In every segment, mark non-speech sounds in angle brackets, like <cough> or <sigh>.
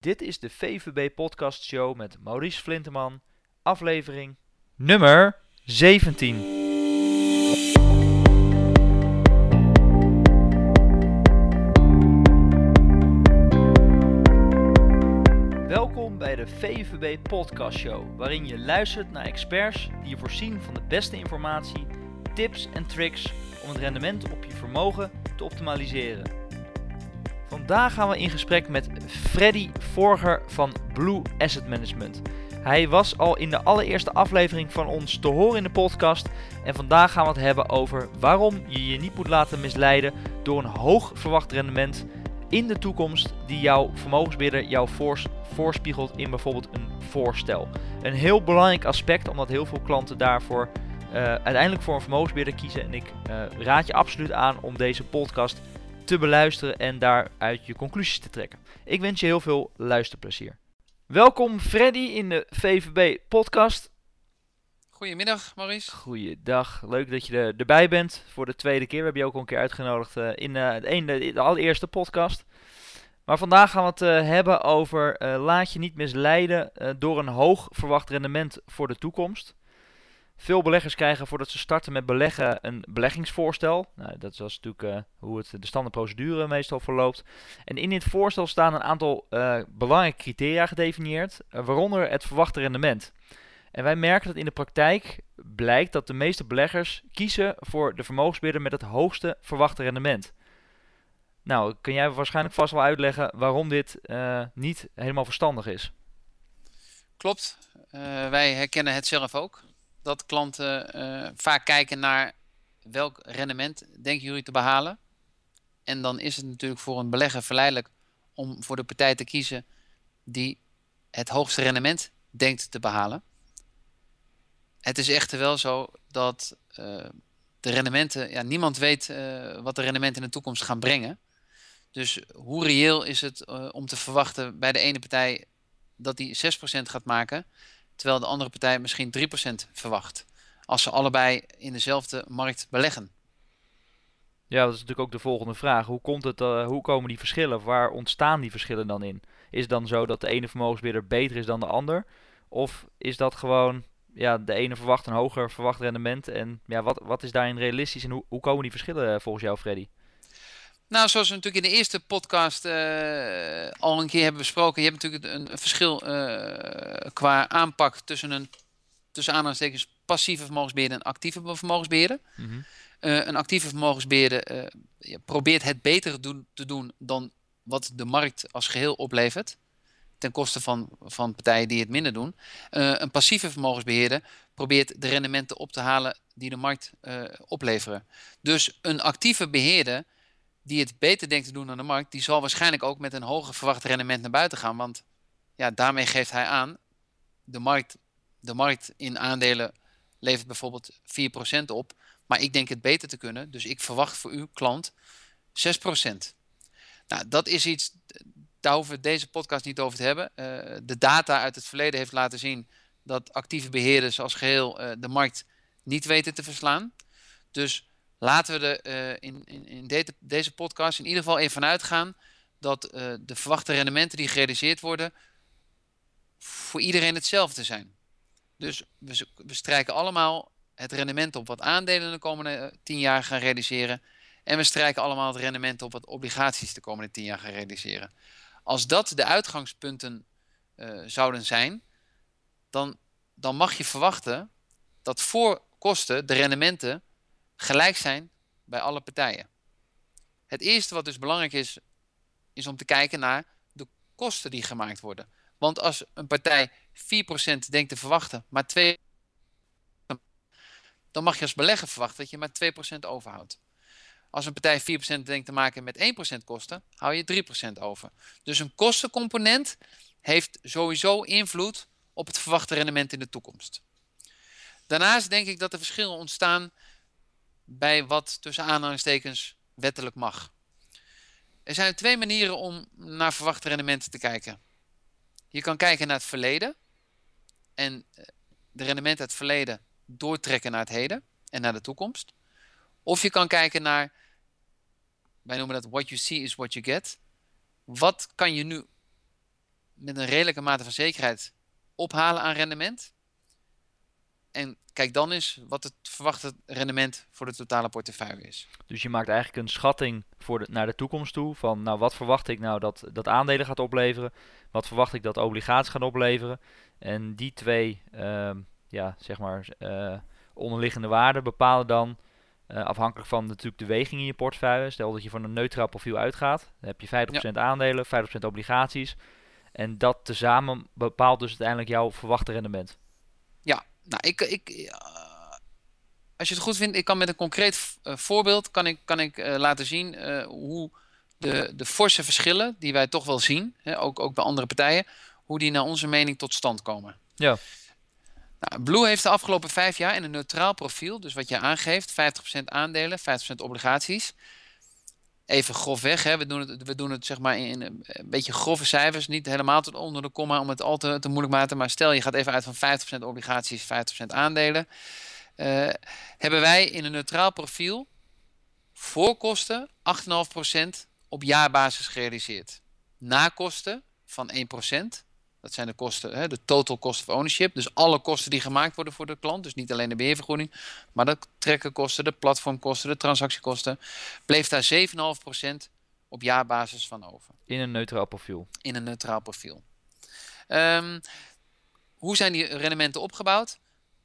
Dit is de VVB Podcast Show met Maurice Flinteman, aflevering nummer 17. Welkom bij de VVB Podcast Show, waarin je luistert naar experts die je voorzien van de beste informatie, tips en tricks om het rendement op je vermogen te optimaliseren. Vandaag gaan we in gesprek met Freddy Vorger van Blue Asset Management. Hij was al in de allereerste aflevering van ons te horen in de podcast. En vandaag gaan we het hebben over waarom je je niet moet laten misleiden door een hoog verwacht rendement in de toekomst die jouw vermogensbeheerder jou voorspiegelt in bijvoorbeeld een voorstel. Een heel belangrijk aspect omdat heel veel klanten daarvoor uh, uiteindelijk voor een vermogensbeheerder kiezen. En ik uh, raad je absoluut aan om deze podcast te beluisteren en daaruit je conclusies te trekken. Ik wens je heel veel luisterplezier. Welkom Freddy in de VVB podcast. Goedemiddag Maurice. Goeiedag, leuk dat je er, erbij bent voor de tweede keer. We hebben je ook al een keer uitgenodigd uh, in uh, de, de, allereerste podcast. Maar vandaag gaan we het uh, hebben over laat je niet misleiden door een hoog verwacht rendement voor de toekomst. Veel beleggers krijgen voordat ze starten met beleggen een beleggingsvoorstel. Nou, dat is natuurlijk uh, hoe het de standaardprocedure meestal verloopt. En in dit voorstel staan een aantal uh, belangrijke criteria gedefinieerd, uh, waaronder het verwachte rendement. En wij merken dat in de praktijk blijkt dat de meeste beleggers kiezen voor de vermogensbeheerder met het hoogste verwachte rendement. Nou, kun jij waarschijnlijk vast wel uitleggen waarom dit niet helemaal verstandig is? Klopt, wij herkennen het zelf ook dat klanten uh, vaak kijken naar welk rendement denken jullie te behalen. En dan is het natuurlijk voor een belegger verleidelijk om voor de partij te kiezen die het hoogste rendement denkt te behalen. Het is echter wel zo dat uh, de rendementen, ja, niemand weet uh, wat de rendementen in de toekomst gaan brengen. Dus hoe reëel is het om te verwachten bij de ene partij dat die 6% gaat maken terwijl de andere partij misschien 3% verwacht. Als ze allebei in dezelfde markt beleggen. Ja, dat is natuurlijk ook de volgende vraag. Hoe, komt het, uh, hoe komen die verschillen? Waar ontstaan die verschillen dan in? Is het dan zo dat de ene vermogensbeheerder beter is dan de ander? Of is dat gewoon, ja, de ene verwacht een hoger verwacht rendement? En ja, wat, wat is daarin realistisch en hoe, hoe komen die verschillen eh, volgens jou, Freddy? Nou, zoals we natuurlijk in de eerste podcast uh, al een keer hebben besproken, je hebt natuurlijk een, een verschil uh, qua aanpak tussen een tussen aanhalingstekens passieve vermogensbeheerder en actieve vermogensbeheerder. Mm -hmm. uh, een actieve vermogensbeheerder probeert het beter doen, te doen dan wat de markt als geheel oplevert. Ten koste van, van partijen die het minder doen. een passieve vermogensbeheerder probeert de rendementen op te halen die de markt opleveren. Dus een actieve beheerder die het beter denkt te doen dan de markt, die zal waarschijnlijk ook met een hoger verwacht rendement naar buiten gaan. Want ja, daarmee geeft hij aan, de markt, de markt in aandelen levert bijvoorbeeld 4% op, maar ik denk het beter te kunnen, dus ik verwacht voor uw klant 6%. Nou, dat is iets, daar hoeven we deze podcast niet over te hebben. Uh, de data uit het verleden heeft laten zien dat actieve beheerders als geheel uh, de markt niet weten te verslaan. Dus laten we uh, in, in, in deze, podcast in ieder geval even vanuit gaan dat uh, de verwachte rendementen die gerealiseerd worden voor iedereen hetzelfde zijn. Dus we, we strijken allemaal het rendement op wat aandelen de komende 10 eh, jaar gaan realiseren. En we strijken allemaal het rendement op wat obligaties de komende 10 jaar gaan realiseren. Als dat de uitgangspunten zouden zijn, dan, dan mag je verwachten dat voor kosten de rendementen gelijk zijn bij alle partijen. Het eerste wat dus belangrijk is, is om te kijken naar de kosten die gemaakt worden. Want als een partij 4% denkt te verwachten, maar 2%, dan mag je als belegger verwachten dat je maar 2% overhoudt. Als een partij 4% denkt te maken met 1% kosten, hou je 3% over. Dus een kostencomponent heeft sowieso invloed op het verwachte rendement in de toekomst. Daarnaast denk ik dat er verschillen ontstaan bij wat tussen aanhalingstekens wettelijk mag. Er zijn twee manieren om naar verwachte rendementen te kijken. Je kan kijken naar het verleden en eh, de rendementen uit het verleden doortrekken naar het heden en naar de toekomst. Of je kan kijken naar, wij noemen dat what you see is what you get. Wat kan je nu met een redelijke mate van zekerheid ophalen aan rendement. En kijk dan eens wat het verwachte rendement voor de totale portefeuille is. Dus je maakt eigenlijk een schatting voor de, naar de toekomst toe. Van nou, wat verwacht ik nou dat, dat aandelen gaat opleveren? Wat verwacht ik dat obligaties gaan opleveren? En die twee, ehm, ja, zeg maar, uh, onderliggende waarden bepalen dan, uh, afhankelijk van natuurlijk de weging in je portefeuille. Stel dat je van een neutraal profiel uitgaat, dan heb je 50% aandelen, 50% obligaties. En dat tezamen bepaalt dus uiteindelijk jouw verwachte rendement. Ja, nou, ik, ik, als je het goed vindt, ik kan met een concreet uh, voorbeeld kan ik, kan ik uh, laten zien uh, hoe de, de forse verschillen die wij toch wel zien, hè, ook, ook bij andere partijen, hoe die naar onze mening tot stand komen. Ja. Nou, Blue heeft de afgelopen vijf jaar in een neutraal profiel, dus wat je aangeeft, 50% aandelen, 50% obligaties. Even grofweg, hè, we, doen het, we doen het zeg maar in een beetje grove cijfers, niet helemaal tot onder de komma om het al te, te moeilijk maken. Maar stel je gaat even uit van 50% obligaties, 50% aandelen. Uh, hebben wij in een neutraal profiel voor kosten 8,5% op jaarbasis gerealiseerd. Na kosten van 1%. Dat zijn de kosten, hè, de total cost of ownership. Dus alle kosten die gemaakt worden voor de klant. Dus niet alleen de beheervergoeding, maar de trekkerkosten, de platformkosten, de transactiekosten. Bleef daar 7,5% op jaarbasis van over. In een neutraal profiel. In een neutraal profiel. Um, hoe zijn die rendementen opgebouwd?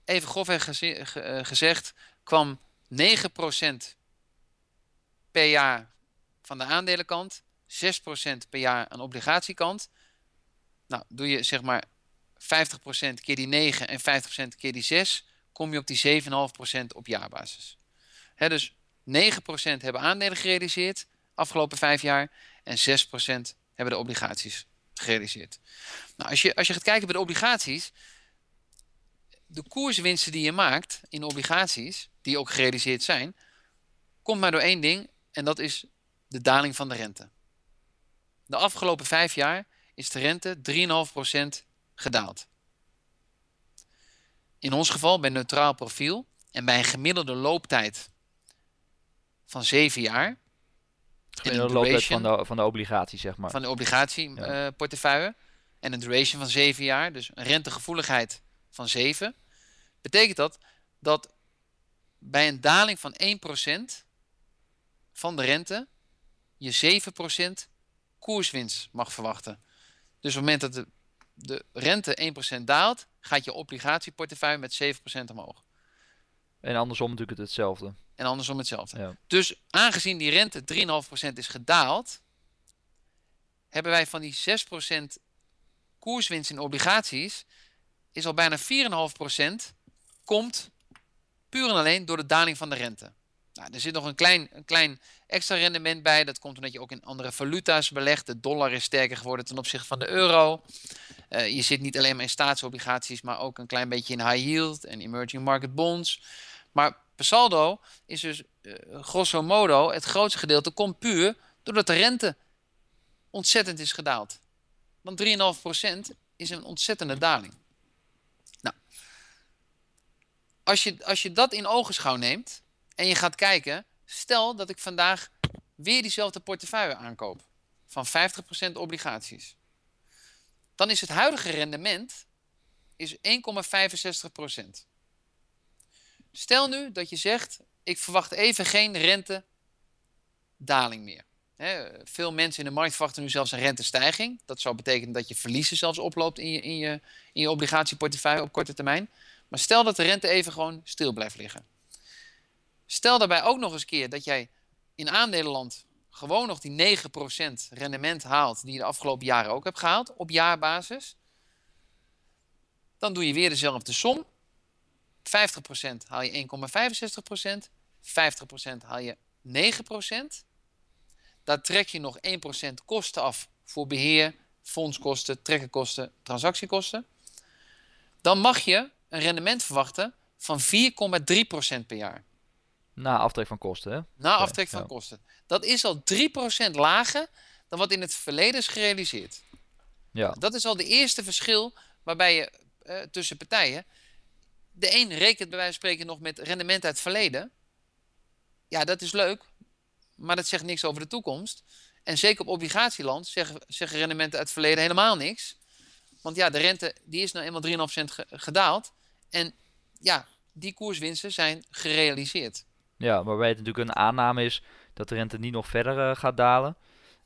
Even grofweg geze ge gezegd, kwam 9% per jaar van de aandelenkant, 6% per jaar aan obligatiekant. Nou, doe je zeg maar 50% keer die 9 en 50% keer die 6, kom je op die 7,5% op jaarbasis. Dus 9% hebben aandelen gerealiseerd afgelopen 5 jaar en 6% hebben de obligaties gerealiseerd. Nou, als, je, als je gaat kijken bij de obligaties, de koerswinsten die je maakt in obligaties, die ook gerealiseerd zijn, komt maar door één ding en dat is de daling van de rente. De afgelopen 5 jaar is de rente 3,5% gedaald. In ons geval bij neutraal profiel en bij een gemiddelde looptijd van 7 jaar. Gemiddelde looptijd van de, van de obligatie, zeg maar. Van de obligatieportefeuille. Ja. Uh, en een duration van 7 jaar, dus een rentegevoeligheid van 7. Betekent dat dat bij een daling van 1% van de rente je 7% koerswinst mag verwachten. Dus op het moment dat de, de rente 1% daalt, gaat je obligatieportefeuille met 7% omhoog. En andersom natuurlijk het hetzelfde. En andersom hetzelfde. Ja. Dus aangezien die rente 3,5% is gedaald, hebben wij van die 6% koerswinst in obligaties, is al bijna 4,5% komt puur en alleen door de daling van de rente. Nou, er zit nog een klein, een klein extra rendement bij. Dat komt omdat je ook in andere valuta's belegt. De dollar is sterker geworden ten opzichte van de euro. Uh, je zit niet alleen maar in staatsobligaties, maar ook een klein beetje in high yield en emerging market bonds. Maar per saldo is dus uh, grosso modo het grootste gedeelte komt puur doordat de rente ontzettend is gedaald. Want 3,5% is een ontzettende daling. Nou, als je, als je dat in ogenschouw neemt, en je gaat kijken, stel dat ik vandaag weer diezelfde portefeuille aankoop van 50% obligaties. Dan is het huidige rendement is 1,65%. Stel nu dat je zegt, ik verwacht even geen rentedaling meer. veel mensen in de markt verwachten nu zelfs een rentestijging. Dat zou betekenen dat je verliezen zelfs oploopt in in je, in je obligatieportefeuille op korte termijn. Maar stel dat de rente even gewoon stil blijft liggen. Stel daarbij ook nog eens keer dat jij in aandelenland gewoon nog die 9% rendement haalt die je de afgelopen jaren ook hebt gehaald op jaarbasis. Dan doe je weer dezelfde som. 50% haal je 1,65%, 50% haal je 9%. Daar trek je nog 1% kosten af voor beheer, fondskosten, trekkerkosten, transactiekosten. Dan mag je een rendement verwachten van 4,3% per jaar. Na aftrek van kosten, hè? Na aftrek van kosten. Dat is al 3% lager dan wat in het verleden is gerealiseerd. Ja. Dat is al de eerste verschil waarbij je uh, tussen partijen. De een rekent bij wijze van spreken nog met rendement uit het verleden. Ja, dat is leuk, maar dat zegt niks over de toekomst. En zeker op obligatieland zeggen, zeggen rendementen uit het verleden helemaal niks. Want ja, de rente die is nou eenmaal 3,5% ge gedaald. En ja, die koerswinsten zijn gerealiseerd. Ja, waarbij het natuurlijk een aanname is dat de rente niet nog verder uh, gaat dalen.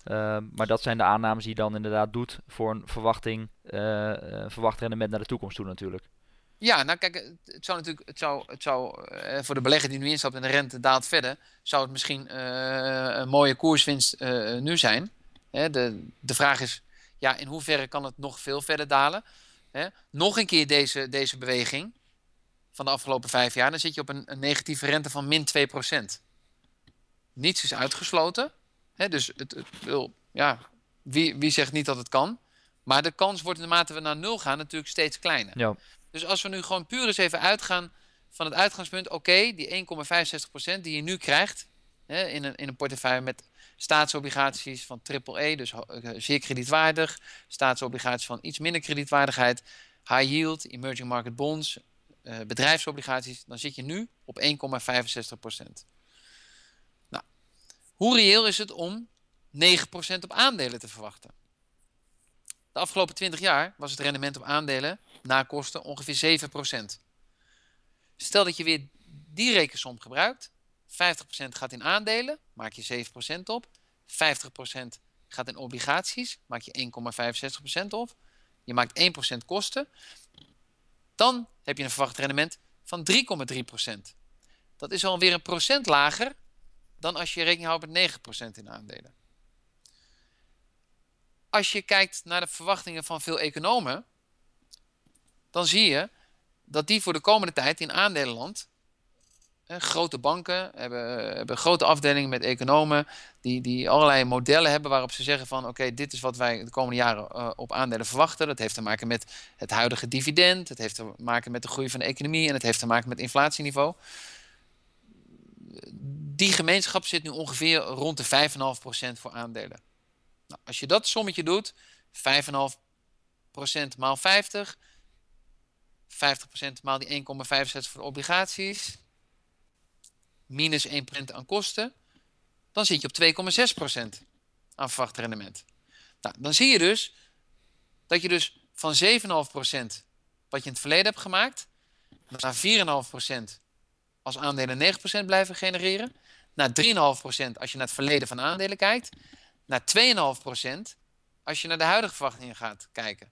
Uh, maar dat zijn de aannames die je dan inderdaad doet voor een verwachting, uh, verwacht rendement naar de toekomst toe natuurlijk. Ja, nou kijk, het zou natuurlijk, het zou, het zou eh, voor de belegger die nu instapt en de rente daalt verder, zou het misschien eh, een mooie koerswinst nu zijn. Hè, de, de vraag is, ja, in hoeverre kan het nog veel verder dalen? Hè? Nog een keer deze, deze beweging van de afgelopen vijf jaar, dan zit je op een, een negatieve rente van min 2%. Niets is uitgesloten. Hè, dus het, het wil, ja, wie, wie zegt niet dat het kan? Maar de kans wordt naarmate we naar nul gaan natuurlijk steeds kleiner. Ja. Dus als we nu gewoon puur eens even uitgaan van het uitgangspunt, oké, die 1,65% die je nu krijgt hè, in, een, in een portefeuille met staatsobligaties van triple E, dus uh, zeer kredietwaardig, staatsobligaties van iets minder kredietwaardigheid, high yield, emerging market bonds, uh, bedrijfsobligaties, dan zit je nu op 1,65%. Nou, hoe reëel is het om 9% op aandelen te verwachten? De afgelopen 20 jaar was het rendement op aandelen na kosten ongeveer 7%. Stel dat je weer die rekensom gebruikt. 50% gaat in aandelen, maak je 7% op. 50% gaat in obligaties, maak je 1,65% op. Je maakt 1% kosten. Dan heb je een verwacht rendement van 3,3%. Dat is alweer een procent lager dan als je rekening houdt met 9% in aandelen. Als je kijkt naar de verwachtingen van veel economen, dan zie je dat die voor de komende tijd in aandelenland grote banken hebben, hebben grote afdelingen met economen die, die allerlei modellen hebben waarop ze zeggen van oké, dit is wat wij de komende jaren uh, op aandelen verwachten. Dat heeft te maken met het huidige dividend, het heeft te maken met de groei van de economie en het heeft te maken met inflatieniveau. Die gemeenschap zit nu ongeveer rond de 5,5% voor aandelen. Nou, als je dat sommetje doet, 5,5% maal 50, 50% maal die 1,65 voor de obligaties, minus 1% aan kosten, dan zit je op 2,6% aan verwacht rendement. Nou, dan zie je dus dat je dus van 7,5% wat je in het verleden hebt gemaakt, naar 4,5% als aandelen 9% blijven genereren, naar 3,5% als je naar het verleden van aandelen kijkt, naar 2,5% als je naar de huidige verwachtingen gaat kijken.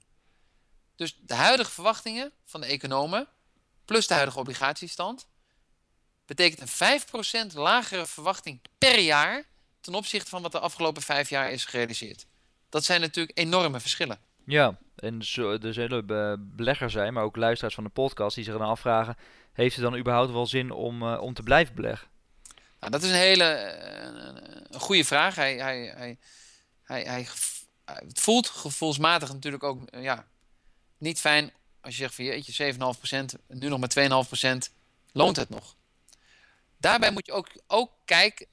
Dus de huidige verwachtingen van de economen plus de huidige obligatiestand betekent een 5% lagere verwachting per jaar ten opzichte van wat de afgelopen vijf jaar is gerealiseerd. Dat zijn natuurlijk enorme verschillen. Ja, en er zullen beleggers zijn, maar ook luisteraars van de podcast die zich dan afvragen: heeft het dan überhaupt wel zin om, uh, om te blijven beleggen? Nou, dat is een hele uh, een goede vraag. Hij, hij, hij, hij, hij, het voelt gevoelsmatig natuurlijk ook uh, ja, niet fijn als je zegt van jeetje 7,5%, nu nog maar 2,5%, loont het nog? Daarbij moet je ook, ook kijk,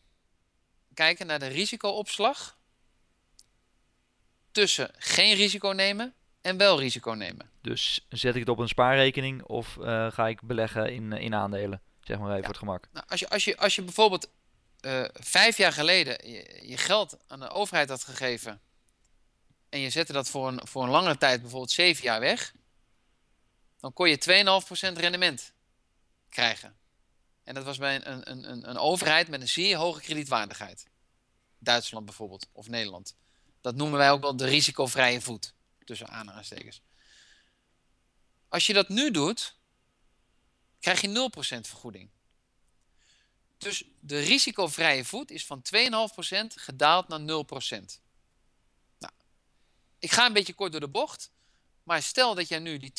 kijken naar de risicoopslag tussen geen risico nemen en wel risico nemen. Dus zet ik het op een spaarrekening of uh, ga ik beleggen in, in aandelen? Zeg maar even ja. voor het gemak. Nou, als, je, als, je, als je bijvoorbeeld uh, vijf jaar geleden je, je, geld aan de overheid had gegeven en je zette dat voor een, voor een langere tijd, bijvoorbeeld zeven jaar weg, dan kon je 2,5% rendement krijgen. En dat was bij een, een, een, een overheid met een zeer hoge kredietwaardigheid. Duitsland bijvoorbeeld, of Nederland. Dat noemen wij ook wel de risicovrije voet, tussen aanhalingstekens. Als je dat nu doet, krijg je 0% vergoeding. Dus de risicovrije voet is van 2,5% gedaald naar 0%. Ik ga een beetje kort door de bocht. Maar stel dat jij nu die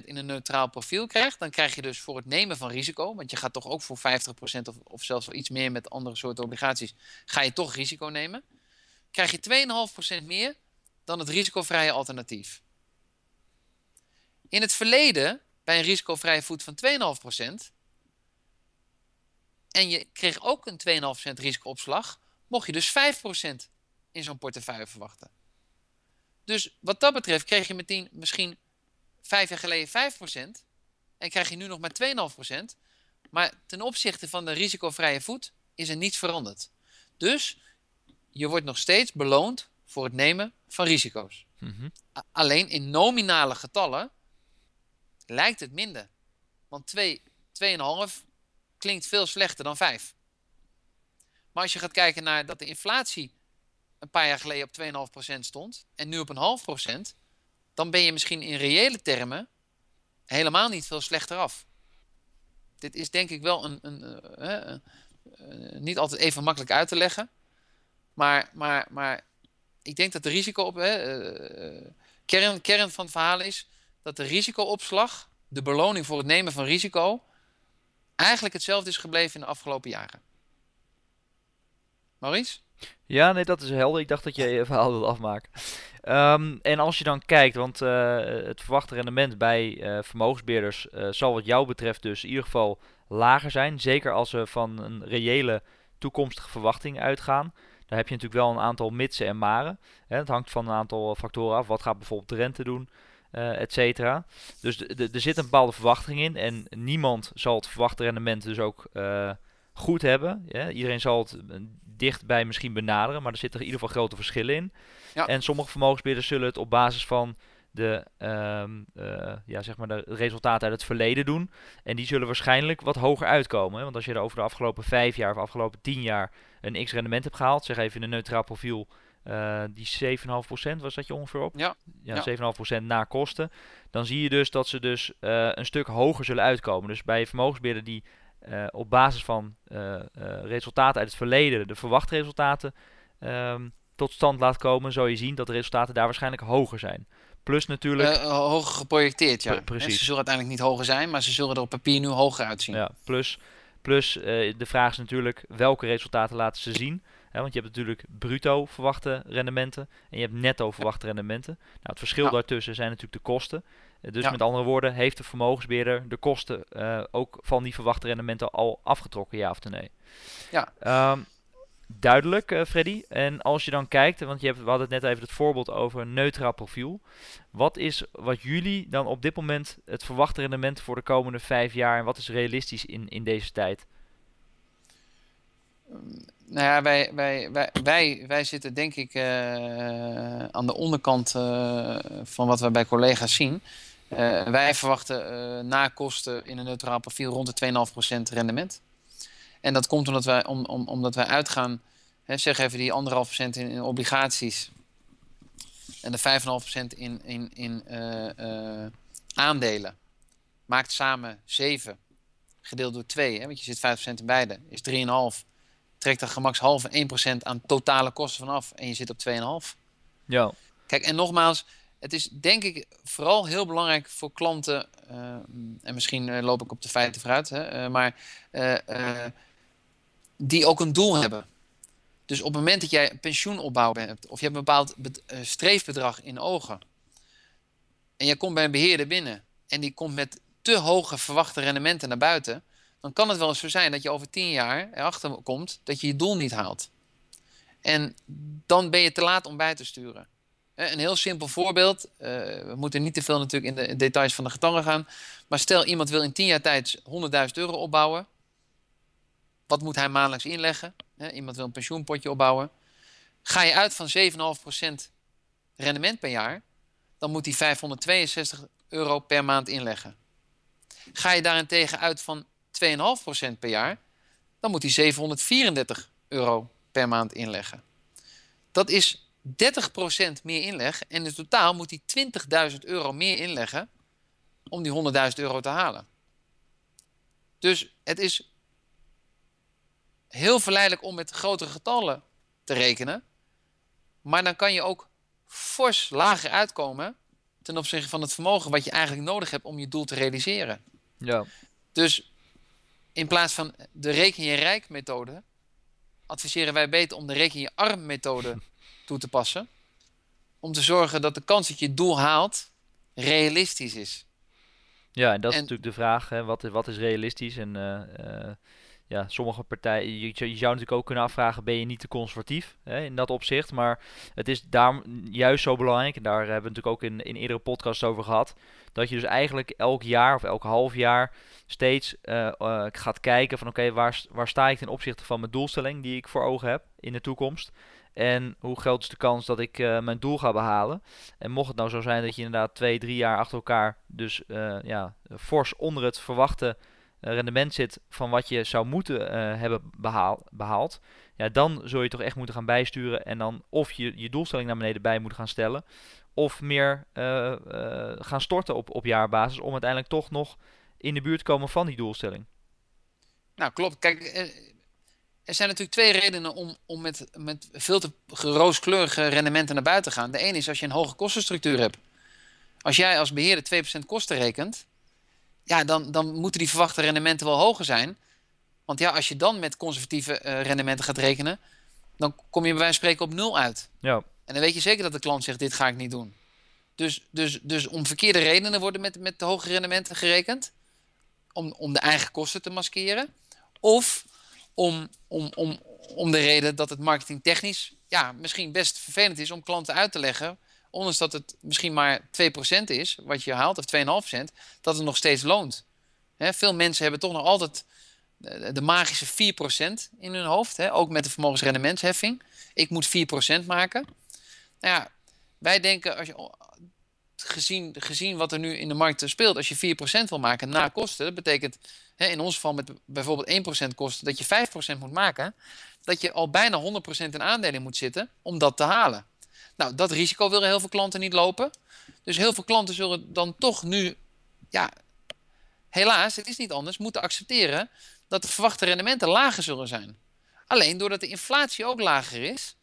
2,5% in een neutraal profiel krijgt, dan krijg je dus voor het nemen van risico, want je gaat toch ook voor 50% of, of zelfs iets meer met andere soorten obligaties, ga je toch risico nemen. Krijg je 2,5% meer dan het risicovrije alternatief. In het verleden, bij een risicovrije voet van 2,5%, en je kreeg ook een 2,5% risicoopslag, mocht je dus 5% in zo'n portefeuille verwachten. Dus wat dat betreft kreeg je meteen misschien vijf jaar geleden 5% en krijg je nu nog maar 2,5%. Maar ten opzichte van de risicovrije voet is er niets veranderd. Dus je wordt nog steeds beloond voor het nemen van risico's. Mhm. Alleen in nominale getallen lijkt het minder. Want 2, 2,5 klinkt veel slechter dan 5. Maar als je gaat kijken naar dat de inflatie een paar jaar geleden op 2,5% stond en nu op een half procent, dan ben je misschien in reële termen helemaal niet veel slechter af. Dit is denk ik wel een, een, uh, niet altijd even makkelijk uit te leggen. Maar, maar, maar ik denk dat de risico op. kern, kern van het verhaal is dat de risicoopslag, de beloning voor het nemen van risico, eigenlijk hetzelfde is gebleven in de afgelopen jaren. Maurice? Ja, nee, dat is helder. Ik dacht dat je je verhaal wilde afmaken. Um, en als je dan kijkt, want uh, het verwachte rendement bij uh, vermogensbeheerders uh, zal wat jou betreft dus in ieder geval lager zijn. Zeker als we van een reële toekomstige verwachting uitgaan. Daar heb je natuurlijk wel een aantal mitsen en maren. Hè. Het hangt van een aantal factoren af. Wat gaat bijvoorbeeld de rente doen, et cetera. Dus er zit een bepaalde verwachting in. En niemand zal het verwachte rendement dus ook goed hebben. Iedereen zal het dichtbij misschien benaderen, maar er zitten in ieder geval grote verschillen in. Ja. En sommige vermogensbeheerders zullen het op basis van de, uh, uh, ja, zeg maar de resultaten uit het verleden doen. En die zullen waarschijnlijk wat hoger uitkomen. Hè? Want als je er over de afgelopen vijf jaar of afgelopen tien jaar een x-rendement hebt gehaald, zeg even in een neutraal profiel, uh, die 7,5% was dat je ongeveer op? Ja. Ja, ja. 7,5% na kosten. Dan zie je dus dat ze dus uh, een stuk hoger zullen uitkomen. Dus bij vermogensbeheerder die uh, op basis van uh, uh, resultaten uit het verleden, de verwachte resultaten, um, tot stand laat komen, zou je zien dat de resultaten daar waarschijnlijk hoger zijn. Plus natuurlijk. hoger geprojecteerd, ja. precies. ze zullen uiteindelijk niet hoger zijn, maar ze zullen er op papier nu hoger uitzien. Ja, plus, plus de vraag is natuurlijk welke resultaten laten ze zien. Hè, want je hebt natuurlijk bruto verwachte rendementen en je hebt netto verwachte rendementen. Nou, het verschil ja. daartussen zijn natuurlijk de kosten. Dus met andere woorden, heeft de vermogensbeheerder de kosten uh, ook van die verwachte rendementen al afgetrokken, ja of nee? Ja. Um, duidelijk, uh, Freddy. En als je dan kijkt, want je hebt, we hadden het net even het voorbeeld over een neutraal profiel. Wat is wat jullie dan op dit moment het verwachte rendement voor de komende vijf jaar en wat is realistisch in, in deze tijd? Nou ja, wij, wij, wij, wij, wij zitten denk ik uh, aan de onderkant uh, van wat we bij collega's zien. Uh, wij verwachten uh, na kosten in een neutraal profiel rond de 2,5% rendement. En dat komt omdat wij, om, om, omdat wij uitgaan, hè, zeg even die 1,5% in, in obligaties en de 5,5% in, in, in uh, aandelen. Maakt samen 7 gedeeld door 2, hè, want je zit 5% in beide, is 3,5. Trekt er gemakshalve 1% aan totale kosten vanaf en je zit op 2,5. Ja. Kijk, en nogmaals, het is denk ik vooral heel belangrijk voor klanten, uh, en misschien uh, loop ik op de feiten vooruit, hè, uh, maar die ook een doel hebben. Dus op het moment dat jij een pensioenopbouw hebt, of je hebt een bepaald streefbedrag in ogen, en je komt bij een beheerder binnen, en die komt met te hoge verwachte rendementen naar buiten, dan kan het wel eens zo zijn dat je over tien jaar erachter komt dat je je doel niet haalt. En dan ben je te laat om bij te sturen. Een heel simpel voorbeeld. Uh, we moeten niet te veel natuurlijk in de details van de getallen gaan. Maar stel iemand wil in 10 jaar tijd 100.000 euro opbouwen. Wat moet hij maandelijks inleggen? iemand wil een pensioenpotje opbouwen. Ga je uit van 7,5% rendement per jaar, dan moet hij 562 euro per maand inleggen. Ga je daarentegen uit van 2,5% per jaar, dan moet hij 734 euro per maand inleggen. Dat is 30% meer inleg en in totaal moet hij 20.000 euro meer inleggen om die 100.000 euro te halen. Dus het is heel verleidelijk om met grotere getallen te rekenen, maar dan kan je ook fors lager uitkomen ten opzichte van het vermogen wat je eigenlijk nodig hebt om je doel te realiseren. Ja. Dus in plaats van de reken je rijk methode, adviseren wij beter om de reken je arm methode toe te passen. Om te zorgen dat de kans dat je het doel haalt realistisch is. Ja, en dat is natuurlijk de vraag, hè, wat, is, wat is realistisch? En uh, uh, ja, sommige partijen, je, je, zou natuurlijk ook kunnen afvragen, ben je niet te conservatief hè, in dat opzicht? Maar het is daar juist zo belangrijk, en daar hebben we natuurlijk ook in, in eerdere podcasts over gehad, dat je dus eigenlijk elk jaar of elk half jaar steeds uh, gaat kijken van oké, waar, waar sta ik ten opzichte van mijn doelstelling die ik voor ogen heb in de toekomst? En hoe groot is de kans dat ik mijn doel ga behalen? En mocht het nou zo zijn dat je inderdaad twee, drie jaar achter elkaar dus ja, fors onder het verwachte rendement zit van wat je zou moeten hebben behaald, ja, dan zul je toch echt moeten gaan bijsturen en dan of je je doelstelling naar beneden bij moet gaan stellen, of meer gaan storten op, op jaarbasis om uiteindelijk toch nog in de buurt te komen van die doelstelling. Nou, klopt. Kijk, eh, er zijn natuurlijk twee redenen om, om met, met veel te rooskleurige rendementen naar buiten te gaan. De ene is als je een hoge kostenstructuur hebt. Als jij als beheerder 2% kosten rekent, ja, dan, dan moeten die verwachte rendementen wel hoger zijn. Want ja, als je dan met conservatieve rendementen gaat rekenen, dan kom je bij wijze van spreken op nul uit. Ja. En dan weet je zeker dat de klant zegt: dit ga ik niet doen. Dus, dus, dus om verkeerde redenen worden met, met de hoge rendementen gerekend. Om, om de eigen kosten te maskeren. Of om, om, om, om de reden dat het marketingtechnisch ja, misschien best vervelend is om klanten uit te leggen. Ondanks dat het misschien maar 2% is wat je haalt, of 2,5%, dat het nog steeds loont. veel mensen hebben toch nog altijd de, magische 4% in hun hoofd. ook met de vermogensrendementsheffing. Ik moet 4% maken. Nou ja, wij denken, als je, gezien, gezien wat er nu in de markt speelt, als je 4% wil maken na kosten, dat betekent hè, in ons geval met bijvoorbeeld 1% kosten, dat je 5% moet maken, dat je al bijna 100% in aandelen moet zitten om dat te halen. Nou, dat risico willen heel veel klanten niet lopen. Dus heel veel klanten zullen dan toch nu, ja, helaas, het is niet anders, moeten accepteren dat de verwachte rendementen lager zullen zijn. Alleen doordat de inflatie ook lager is,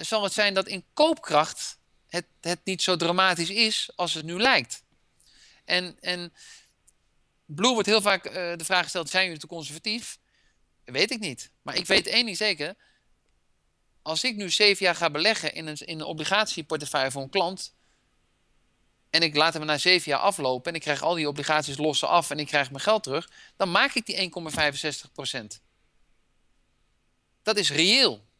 zal het zijn dat in koopkracht het, het niet zo dramatisch is als het nu lijkt. En, en wordt heel vaak uh, de vraag gesteld: zijn jullie te conservatief? Weet ik niet. Maar ik weet één ding zeker. Als ik nu zeven jaar ga beleggen in een, in een obligatieportefeuille voor een klant. En ik laat hem na zeven jaar aflopen. En ik krijg al die obligaties lossen af. En ik krijg mijn geld terug. Dan maak ik die 1,65%. Dat is reëel.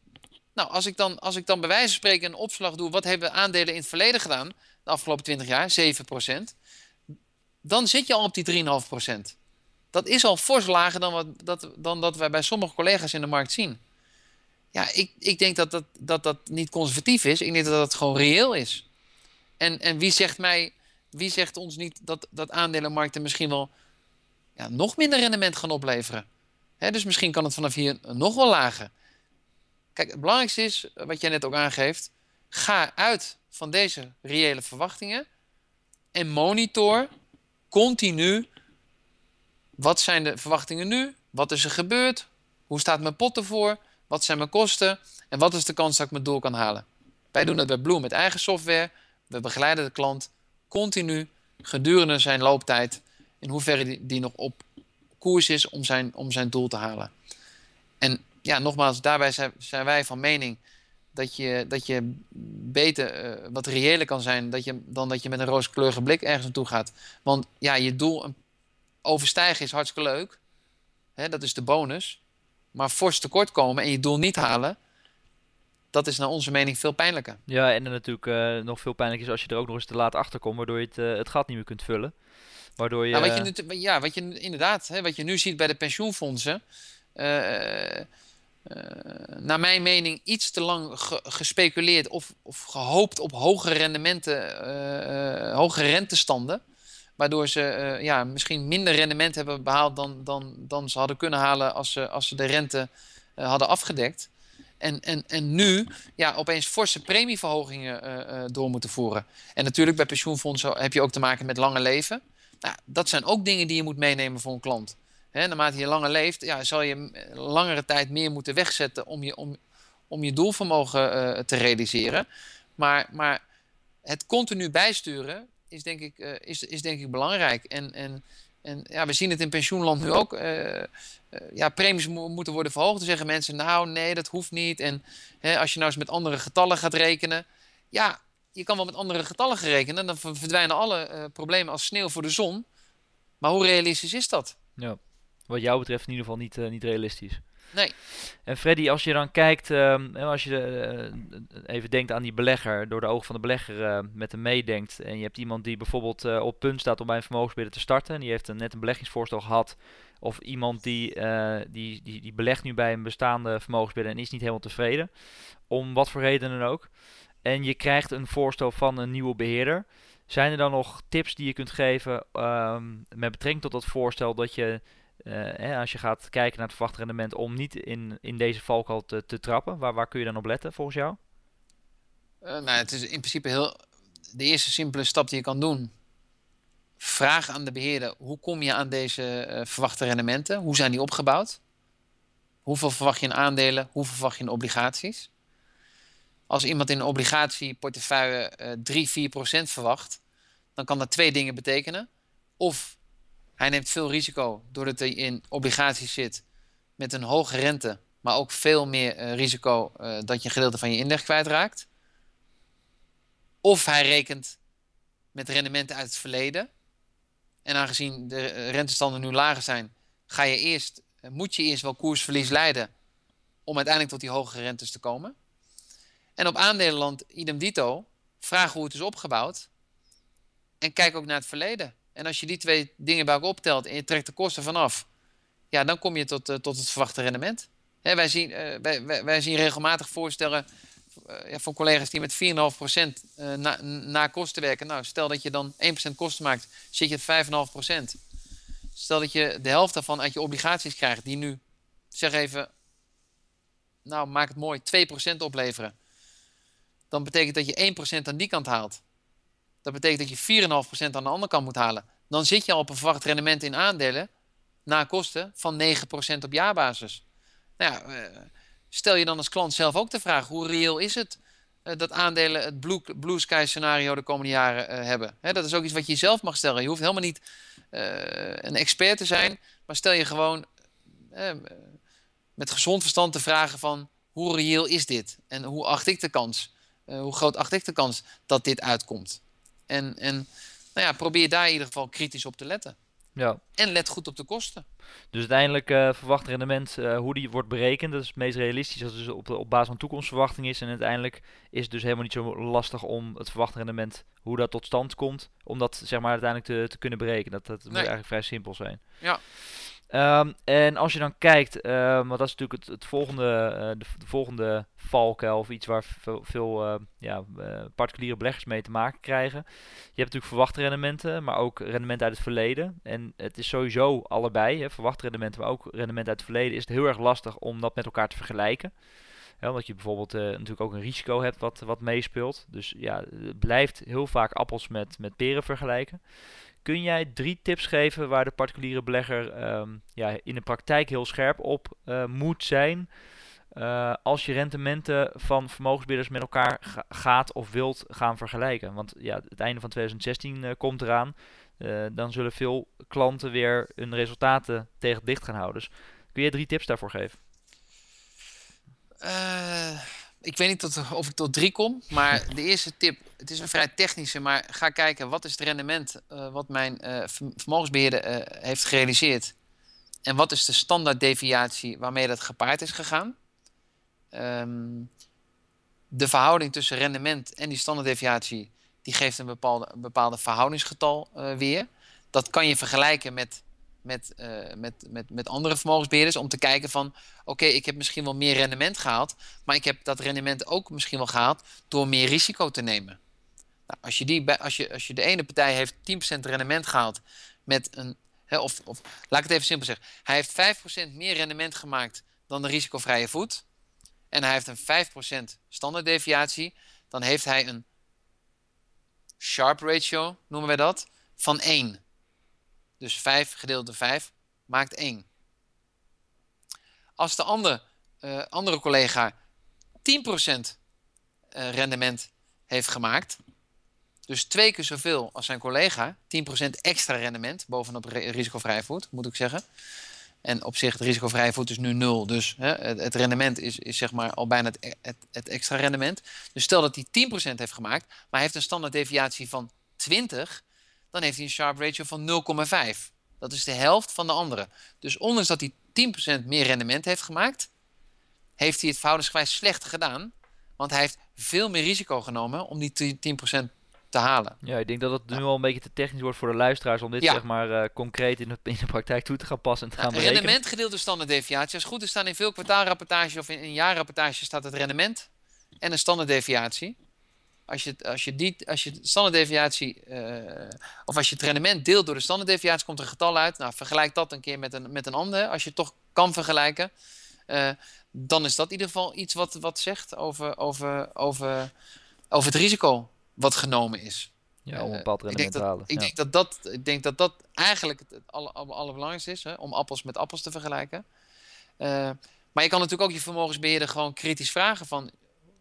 Nou, als ik, dan, als ik dan bij wijze van spreken een opslag doe, wat hebben aandelen in het verleden gedaan, de afgelopen 20 jaar, 7%, dan zit je al op die 3,5%. Dat is al fors lager dan, wat, dat, dan dat wij bij sommige collega's in de markt zien. Ja, ik, ik denk dat dat, dat dat niet conservatief is. Ik denk dat dat gewoon reëel is. En, en wie zegt mij, wie zegt ons niet dat, dat aandelenmarkten misschien wel ja, nog minder rendement gaan opleveren? dus misschien kan het vanaf hier nog wel lager. Kijk, het belangrijkste is, eh, wat jij net ook aangeeft, ga uit van deze reële verwachtingen en monitor continu wat zijn de verwachtingen nu, wat is er gebeurd, hoe staat mijn pot ervoor, wat zijn mijn kosten en wat is de kans dat ik mijn doel kan halen. Wij doen dat bij Bloom met eigen software. We begeleiden de klant continu gedurende zijn looptijd in hoeverre die, die nog op koers is om zijn, om zijn doel te halen. En ja, nogmaals, daarbij zijn, zijn wij van mening dat je, dat je beter uh, wat reëler kan zijn dat je, dan dat je met een rooskleurige blik ergens naartoe gaat. Want ja, je doel overstijgen is hartstikke leuk. Hè, dat is de bonus. Maar fors tekort komen en je doel niet halen, dat is naar onze mening veel pijnlijker. Ja, en dan natuurlijk uh, nog veel pijnlijker is als je er ook nog eens te laat achter komt, waardoor je het, uh, het gat niet meer kunt vullen. Waardoor je... Nou, wat je, ja, wat je inderdaad, hè, wat je nu ziet bij de pensioenfondsen. Uh, naar mijn mening iets te lang gespeculeerd of, of, gehoopt op hogere rendementen, uh, hogere rentestanden. Waardoor ze ja, misschien minder rendement hebben behaald dan, dan, dan ze hadden kunnen halen als ze, als ze de rente hadden afgedekt. En, en, en nu ja, opeens forse premieverhogingen door moeten voeren. En natuurlijk bij pensioenfondsen heb je ook te maken met lange leven. Nou, dat zijn ook dingen die je moet meenemen voor een klant. Hè, naarmate je langer leeft, ja, zal je langere tijd meer moeten wegzetten om je, om, om je doelvermogen uh, te realiseren. Maar, maar het continu bijsturen is denk ik, uh, is, is denk ik belangrijk. En, en, en ja, we zien het in pensioenland nu ook. Ja, premies mo moeten worden verhoogd. Dan zeggen mensen, nou nee, dat hoeft niet. En hè, als je nou eens met andere getallen gaat rekenen. Ja, je kan wel met andere getallen rekenen. Dan verdwijnen alle problemen als sneeuw voor de zon. Maar hoe realistisch is dat? Ja wat jou betreft in ieder geval niet, uh, niet realistisch. Nee. En Freddy, als je dan kijkt, ehm, als je eh, even denkt aan die belegger, door de ogen van de belegger eh, met hem meedenkt. En je hebt iemand die bijvoorbeeld uh, op punt staat om bij een vermogensbeheerder te starten. En die heeft een, net een beleggingsvoorstel gehad. Of iemand die, die, die, die belegt nu bij een bestaande vermogensbeheerder en is niet helemaal tevreden. Om wat voor reden dan ook. En je krijgt een voorstel van een nieuwe beheerder. Zijn er dan nog tips die je kunt geven ehm, met betrekking tot dat voorstel dat je hè, als je gaat kijken naar het verwachte rendement, om niet in, in deze valkuil te, te trappen? Waar, waar kun je dan op letten volgens jou? Uh, nou, het is in principe heel. De eerste simpele stap die je kan doen. Vraag aan de beheerder: hoe kom je aan deze uh, verwachte rendementen? Hoe zijn die opgebouwd? Hoeveel verwacht je in aandelen? Hoeveel verwacht je in obligaties? Als iemand in een obligatieportefeuille 3, 4 procent verwacht, dan kan dat twee dingen betekenen. Of hij neemt veel risico doordat hij in obligaties zit met een hoge rente, maar ook veel meer uh, risico uh, dat je een gedeelte van je inleg kwijtraakt. Of hij rekent met rendementen uit het verleden. En aangezien de rentestanden nu lager zijn, ga je eerst, moet je eerst wel koersverlies leiden om uiteindelijk tot die hogere rentes te komen. En op aandelenland, idem dito, vraag hoe het is opgebouwd. En kijk ook naar het verleden. En als je die twee dingen bij elkaar optelt en je trekt de kosten vanaf, ja, dan kom je tot, uh, tot het verwachte rendement. Hè, wij, zien, uh, wij, wij, zien regelmatig voorstellen uh, ja, van collega's die met 4,5% na, na kosten werken. Nou, stel dat je dan 1% kosten maakt, zit je op 5,5%. Stel dat je de helft daarvan uit je obligaties krijgt, die nu, zeg even, nou maak het mooi, 2% opleveren. Dan betekent dat je 1% aan die kant haalt. Dat betekent dat je 4,5% aan de andere kant moet halen. Dan zit je al op een verwacht rendement in aandelen na kosten van 9% op jaarbasis. Nou ja, eh, stel je dan als klant zelf ook de vraag: hoe reëel is het uh, dat aandelen het blue, blue, sky scenario de komende jaren uh, hebben? Dat is ook iets wat je zelf mag stellen. Je hoeft helemaal niet een expert te zijn, maar stel je gewoon met gezond verstand te vragen van hoe reëel is dit? En hoe acht ik de kans? hoe groot acht ik de kans dat dit uitkomt? En, en nou ja, probeer daar in ieder geval kritisch op te letten. Ja. En let goed op de kosten. Dus uiteindelijk uh, verwacht rendement, uh, hoe die wordt berekend, dat is het meest realistisch als het dus op, op basis van toekomstverwachting is. En uiteindelijk is het dus helemaal niet zo lastig om het verwachte rendement, hoe dat tot stand komt, om dat zeg maar uiteindelijk te, te kunnen berekenen. Dat, dat moet eigenlijk vrij simpel zijn. Ja. Um, en als je dan kijkt, um, want dat is natuurlijk het, het volgende, uh, de, de, volgende valkuil of iets waar veel, uh, ja, uh, particuliere beleggers mee te maken krijgen. Je hebt natuurlijk verwachte rendementen, maar ook rendementen uit het verleden. En het is sowieso allebei, hè, verwachte rendementen, maar ook rendementen uit het verleden, is het heel erg lastig om dat met elkaar te vergelijken. Omdat je bijvoorbeeld natuurlijk ook een risico hebt wat, wat meespeelt. Dus ja, blijft heel vaak appels met, met peren vergelijken. Kun jij drie tips geven waar de particuliere belegger um, ja, in de praktijk heel scherp op uh, moet zijn? Uh, als je rendementen van vermogensbeheerders met elkaar ga gaat of wilt gaan vergelijken. Want ja, het einde van 2016 uh, komt eraan. dan zullen veel klanten weer hun resultaten tegen dicht gaan houden. Dus kun jij drie tips daarvoor geven? Ik weet niet tot, of ik tot drie kom, maar <laughs> de eerste tip, het is een vrij technische, maar ga kijken wat is het rendement uh, wat mijn uh, vermogensbeheerder heeft gerealiseerd. En wat is de standaarddeviatie waarmee dat gepaard is gegaan. Um, de verhouding tussen rendement en die standaarddeviatie, die geeft een bepaalde, een bepaalde verhoudingsgetal weer. Dat kan je vergelijken met met, uh, met, met, met andere vermogensbeheerders om te kijken van oké, ik heb misschien wel meer rendement gehaald, maar ik heb dat rendement ook misschien wel gehaald door meer risico te nemen. Nou, als, je die, als, je, als je de ene partij heeft 10% rendement gehaald met een, hè, of, of laat ik het even simpel zeggen, hij heeft 5% meer rendement gemaakt dan de risicovrije voet en hij heeft een 5% standaarddeviatie, dan heeft hij een Sharp ratio, noemen wij dat, van 1. Dus 5 gedeeld door 5 maakt 1. Als de andere, uh, andere collega 10% uh, rendement heeft gemaakt, dus twee keer zoveel als zijn collega, 10% extra rendement bovenop risicovrije voet, moet ik zeggen. En op zich, het risicovrije voet is nu 0, dus hè, het, rendement is, is zeg maar al bijna het, het, het extra rendement. Dus stel dat hij 10% heeft gemaakt, maar heeft een standaard deviatie van 20, dan heeft hij een Sharp ratio van 0,5. Dat is de helft van de andere. Dus ondanks dat hij 10% meer rendement heeft gemaakt, heeft hij het verhoudingsgewijs slechter gedaan. Want hij heeft veel meer risico genomen om die 10% te halen. Ja, ik denk dat het nu al een beetje te technisch wordt voor de luisteraars om dit zeg maar uh, concreet in de, in de praktijk toe te gaan passen en te gaan berekenen. Rendement gedeeld standaarddeviatie. Als het goed is staan in veel kwartaalrapportages of in, in jaarrapportages staat het rendement en een standaarddeviatie. Als je, als je, die, als je de standaarddeviatie, uh, of als je het rendement deelt door de standaarddeviatie, komt er een getal uit. Nou, vergelijk dat een keer met een, met een ander. Als je het toch kan vergelijken, uh, dan is dat in ieder geval iets wat, wat zegt over, over, over, over het risico wat genomen is. Ja, om een bepaald rendement te halen. Ik, denk dat dat, ik denk dat dat eigenlijk het, aller, allerbelangrijkste is, hè, om appels met appels te vergelijken. Uh, maar je kan natuurlijk ook je vermogensbeheerder gewoon kritisch vragen van,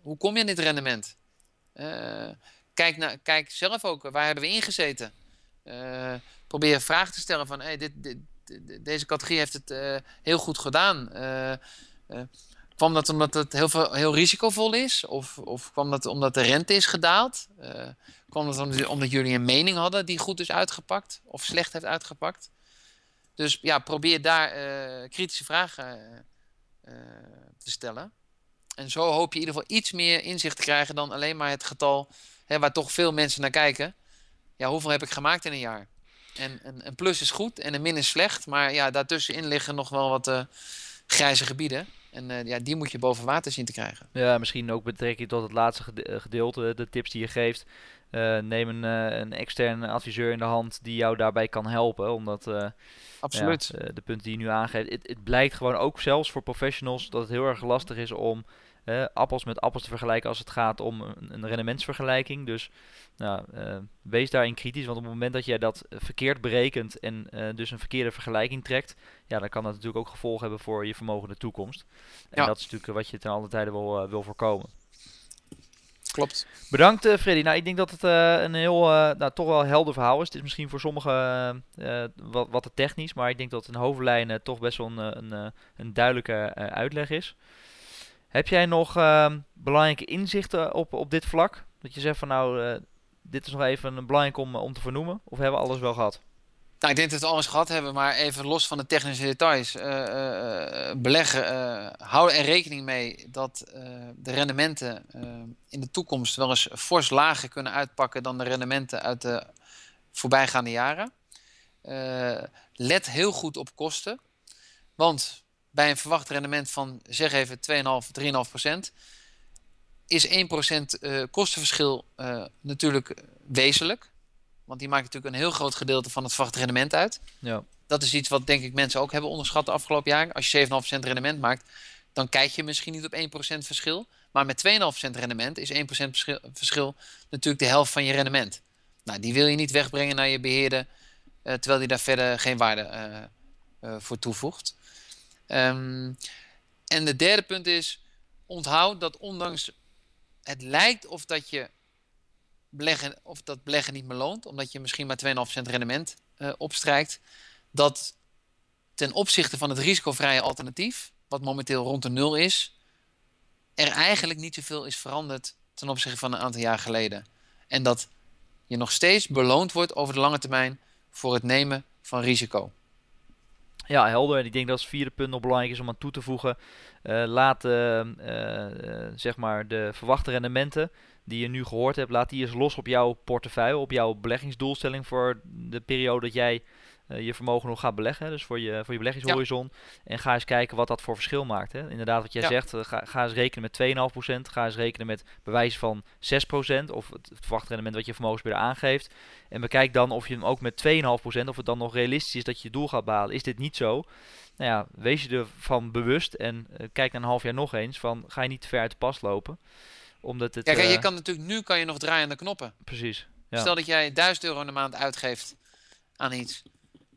hoe kom je in dit rendement? Uh, kijk, kijk zelf ook, waar hebben we ingezeten? Uh, probeer vragen te stellen van, hey, dit, deze categorie heeft het heel goed gedaan. Kwam dat omdat het heel, veel, heel risicovol is? Of, of kwam dat omdat de rente is gedaald? Kwam dat omdat, omdat, jullie een mening hadden die goed is uitgepakt? Of slecht heeft uitgepakt? Dus ja, probeer daar kritische vragen te stellen. En zo hoop je in ieder geval iets meer inzicht te krijgen dan alleen maar het getal hè, waar toch veel mensen naar kijken. Ja, hoeveel heb ik gemaakt in een jaar? En een, plus is goed en een min is slecht. Maar ja, daartussenin liggen nog wel wat grijze gebieden. En uh, ja, die moet je boven water zien te krijgen. Ja, misschien ook betrekking tot het laatste gedeelte, de tips die je geeft. Uh, neem een, uh, een externe adviseur in de hand die jou daarbij kan helpen. Omdat Absoluut. Ja, de punten die je nu aangeeft, het, blijkt gewoon ook zelfs voor professionals dat het heel erg lastig is om appels met appels te vergelijken als het gaat om een, een rendementsvergelijking. Dus nou, wees daarin kritisch, want op het moment dat jij dat verkeerd berekent en dus een verkeerde vergelijking trekt, ja, dan kan dat natuurlijk ook gevolgen hebben voor je vermogen in de toekomst. En ja. dat is natuurlijk wat je ten alle tijde wil, wil voorkomen. Klopt. Bedankt Freddy. Nou, ik denk dat het een heel, nou, toch wel helder verhaal is. Het is misschien voor sommigen wat, wat te technisch, maar ik denk dat het in hoofdlijnen toch best wel een, een, een duidelijke uitleg is. Heb jij nog belangrijke inzichten op, op dit vlak? Dat je zegt van nou, dit is nog even belangrijk om, om te vernoemen? Of hebben we alles wel gehad? Nou, ik denk dat we alles gehad hebben, maar even los van de technische details. Uh, uh, beleggen, uh, hou er rekening mee dat de rendementen in de toekomst wel eens fors lager kunnen uitpakken dan de rendementen uit de voorbijgaande jaren. let heel goed op kosten, want bij een verwacht rendement van zeg even 2,5, 3,5 procent is 1% uh, kostenverschil natuurlijk wezenlijk. Want die maakt natuurlijk een heel groot gedeelte van het verwachte rendement uit. Ja. Dat is iets wat denk ik mensen ook hebben onderschat de afgelopen jaren. Als je 7,5% rendement maakt, dan kijk je misschien niet op 1% verschil. Maar met 2,5% rendement is 1% verschil, verschil, natuurlijk de helft van je rendement. Nou, die wil je niet wegbrengen naar je beheerder, uh, terwijl die daar verder geen waarde uh, voor toevoegt. Um, en de derde punt is, onthoud dat ondanks het lijkt of dat je beleggen, of dat beleggen niet meer loont, omdat je misschien maar 2,5% rendement uh, opstrijkt, dat ten opzichte van het risicovrije alternatief, wat momenteel rond de nul is, er eigenlijk niet zoveel is veranderd ten opzichte van een aantal jaar geleden. En dat je nog steeds beloond wordt over de lange termijn voor het nemen van risico. Ja, helder. En ik denk dat het vierde punt nog belangrijk is om aan toe te voegen. Uh, laat uh, zeg maar de verwachte rendementen die je nu gehoord hebt, laat die eens los op jouw portefeuille, op jouw beleggingsdoelstelling voor de periode dat jij uh, je vermogen nog gaat beleggen. Dus voor je, voor je beleggingshorizon. Ja. En ga eens kijken wat dat voor verschil maakt. Hè. Inderdaad, wat jij ja. zegt, uh, ga, ga, eens rekenen met 2,5%. Ga eens rekenen met bewijs van 6%. Of het, het verwachte rendement wat je vermogensbeheerder aangeeft. En bekijk dan of je hem ook met 2,5%, of het dan nog realistisch is dat je je doel gaat behalen. Is dit niet zo? Nou ja, wees je ervan bewust en uh, kijk na een half jaar nog eens van ga je niet te ver uit de pas lopen omdat het, je kan natuurlijk nu kan je nog draaien aan de knoppen. Precies. Ja. Stel dat jij 1000 euro in de maand uitgeeft aan iets.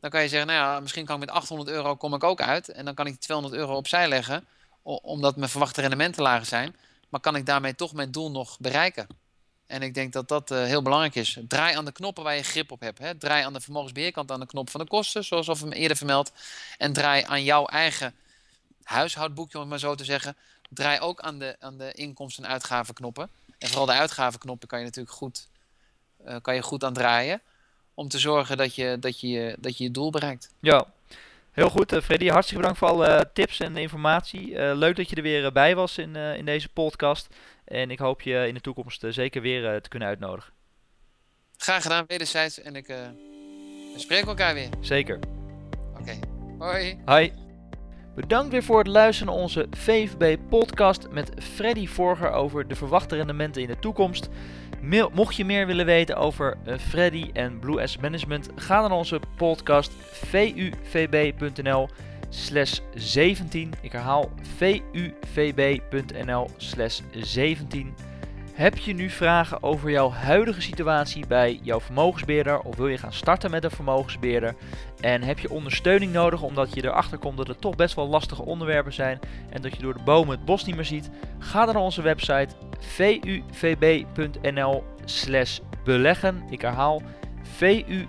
Dan kan je zeggen, nou ja, misschien kan ik met 800 euro kom ik ook uit. En dan kan ik 200 euro opzij leggen. Omdat mijn verwachte rendementen lager zijn. Maar kan ik daarmee toch mijn doel nog bereiken? En ik denk dat dat uh, heel belangrijk is. Draai aan de knoppen waar je grip op hebt. Hè. Draai aan de vermogensbeheerkant aan de knop van de kosten, zoals we eerder vermeld. En draai aan jouw eigen huishoudboekje, om het maar zo te zeggen draai ook aan de, aan de inkomsten- en uitgavenknoppen. En vooral de uitgavenknoppen kan je natuurlijk goed, uh, kan je goed aan draaien. Om te zorgen dat je, dat, je, dat je je doel bereikt. Ja, Heel goed, uh, Freddy. Hartstikke bedankt voor alle tips en informatie. leuk dat je er weer bij was in, in deze podcast. En ik hoop je in de toekomst zeker weer te kunnen uitnodigen. Graag gedaan, wederzijds. En ik we spreken elkaar weer. Zeker. Oké. Hoi. Hoi. Bedankt weer voor het luisteren naar onze VVB-podcast met Freddy Vorger over de verwachte rendementen in de toekomst. Mocht je meer willen weten over uh, Freddy en Blue Asset Management, ga naar onze podcast vuvb.nl slash 17. Ik herhaal vuvb.nl slash 17. Heb je nu vragen over jouw huidige situatie bij jouw vermogensbeheerder of wil je gaan starten met een vermogensbeheerder? En heb je ondersteuning nodig omdat je erachter komt dat het toch best wel lastige onderwerpen zijn en dat je door de bomen het bos niet meer ziet? Ga dan naar onze website vuvb.nl slash beleggen. Ik herhaal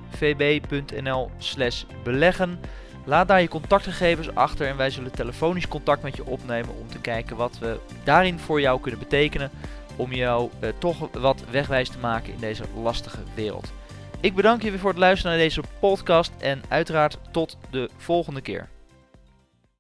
vuvb.nl slash beleggen. Laat daar je contactgegevens achter en wij zullen telefonisch contact met je opnemen om te kijken wat we daarin voor jou kunnen betekenen om jou uh, toch wat wegwijs te maken in deze lastige wereld. Ik bedank je weer voor het luisteren naar deze podcast en uiteraard tot de volgende keer.